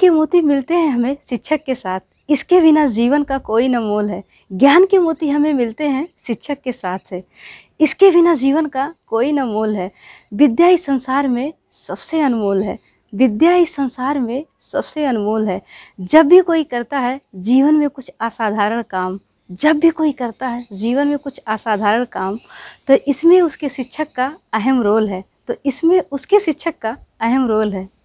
के मोती मिलते हैं हमें शिक्षक के साथ। इसके बिना जीवन का कोई न मोल है। ज्ञान के मोती हमें मिलते हैं शिक्षक के साथ से। इसके बिना जीवन का कोई न मोल है। विद्या इस संसार में सबसे अनमोल है। विद्या इस संसार में सबसे अनमोल है। जब भी कोई करता है, जीवन में कुछ असाधारण काम। जब भी कोई करता है, जीवन में कुछ असाधारण काम तो इसमें उसके शिक्षक का अहम रोल है। तो इसमें उसके शिक्षक का अहम रोल है।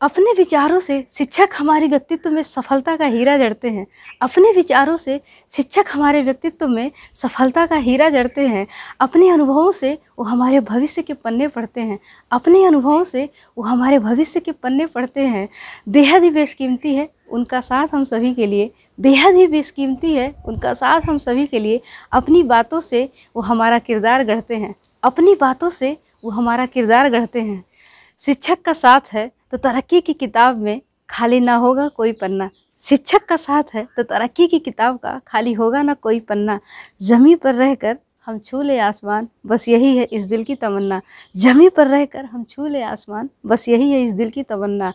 अपने विचारों से शिक्षक हमारे व्यक्तित्व में सफलता का हीरा जड़ते हैं। अपने विचारों से शिक्षक हमारे व्यक्तित्व में सफलता का हीरा जड़ते हैं। अपने अनुभवों से वो हमारे भविष्य के पन्ने पढ़ते हैं। अपने अनुभवों से वो हमारे भविष्य के पन्ने पढ़ते हैं। बेहद ही बेशकीमती है उनका साथ हम सभी के लिए। बेहद ही बेशकीमती है उनका साथ हम सभी के लिए। अपनी बातों से वो हमारा किरदार गढ़ते हैं। अपनी बातों से वो हमारा किरदार गढ़ते हैं। शिक्षक का साथ है तो तरक्की की किताब में खाली ना होगा कोई पन्ना। शिक्षक का साथ है तो तरक्की की किताब का खाली होगा ना कोई पन्ना। जमी पर रहकर हम छू ले आसमान, बस यही है इस दिल की तमन्ना। जमी पर रहकर हम छू ले आसमान, बस यही है इस दिल की तमन्ना।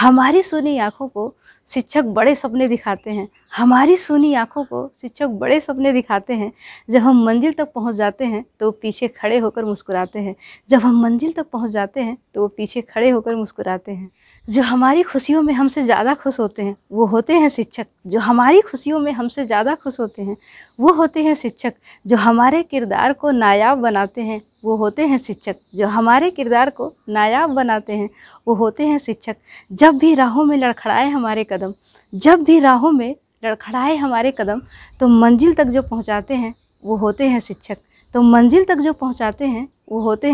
हमारी सुनी आँखों को शिक्षक बड़े सपने दिखाते हैं। हमारी सुनी आँखों को शिक्षक बड़े सपने दिखाते हैं। जब हम मंजिल तक पहुँच जाते हैं तो वो पीछे खड़े होकर मुस्कुराते हैं। जब हम मंजिल तक पहुँच जाते हैं तो वो पीछे खड़े होकर मुस्कुराते हैं। जो हमारी खुशियों में हमसे ज़्यादा खुश होते हैं, वो होते हैं शिक्षक। जो हमारी खुशियों में हमसे ज़्यादा खुश होते हैं, वो होते हैं शिक्षक। जो हमारे किरदार को नायाब बनाते हैं, वो होते हैं शिक्षक। जो हमारे किरदार को नायाब बनाते हैं, वो होते हैं शिक्षक। जब भी राहों में लड़खड़ाए हमारे कदम, जब भी राहों में लड़खड़ाए हमारे कदम तो मंजिल तक जो पहुँचाते हैं, वो होते हैं शिक्षक। तो मंजिल तक जो पहुँचाते हैं, वो होते हैं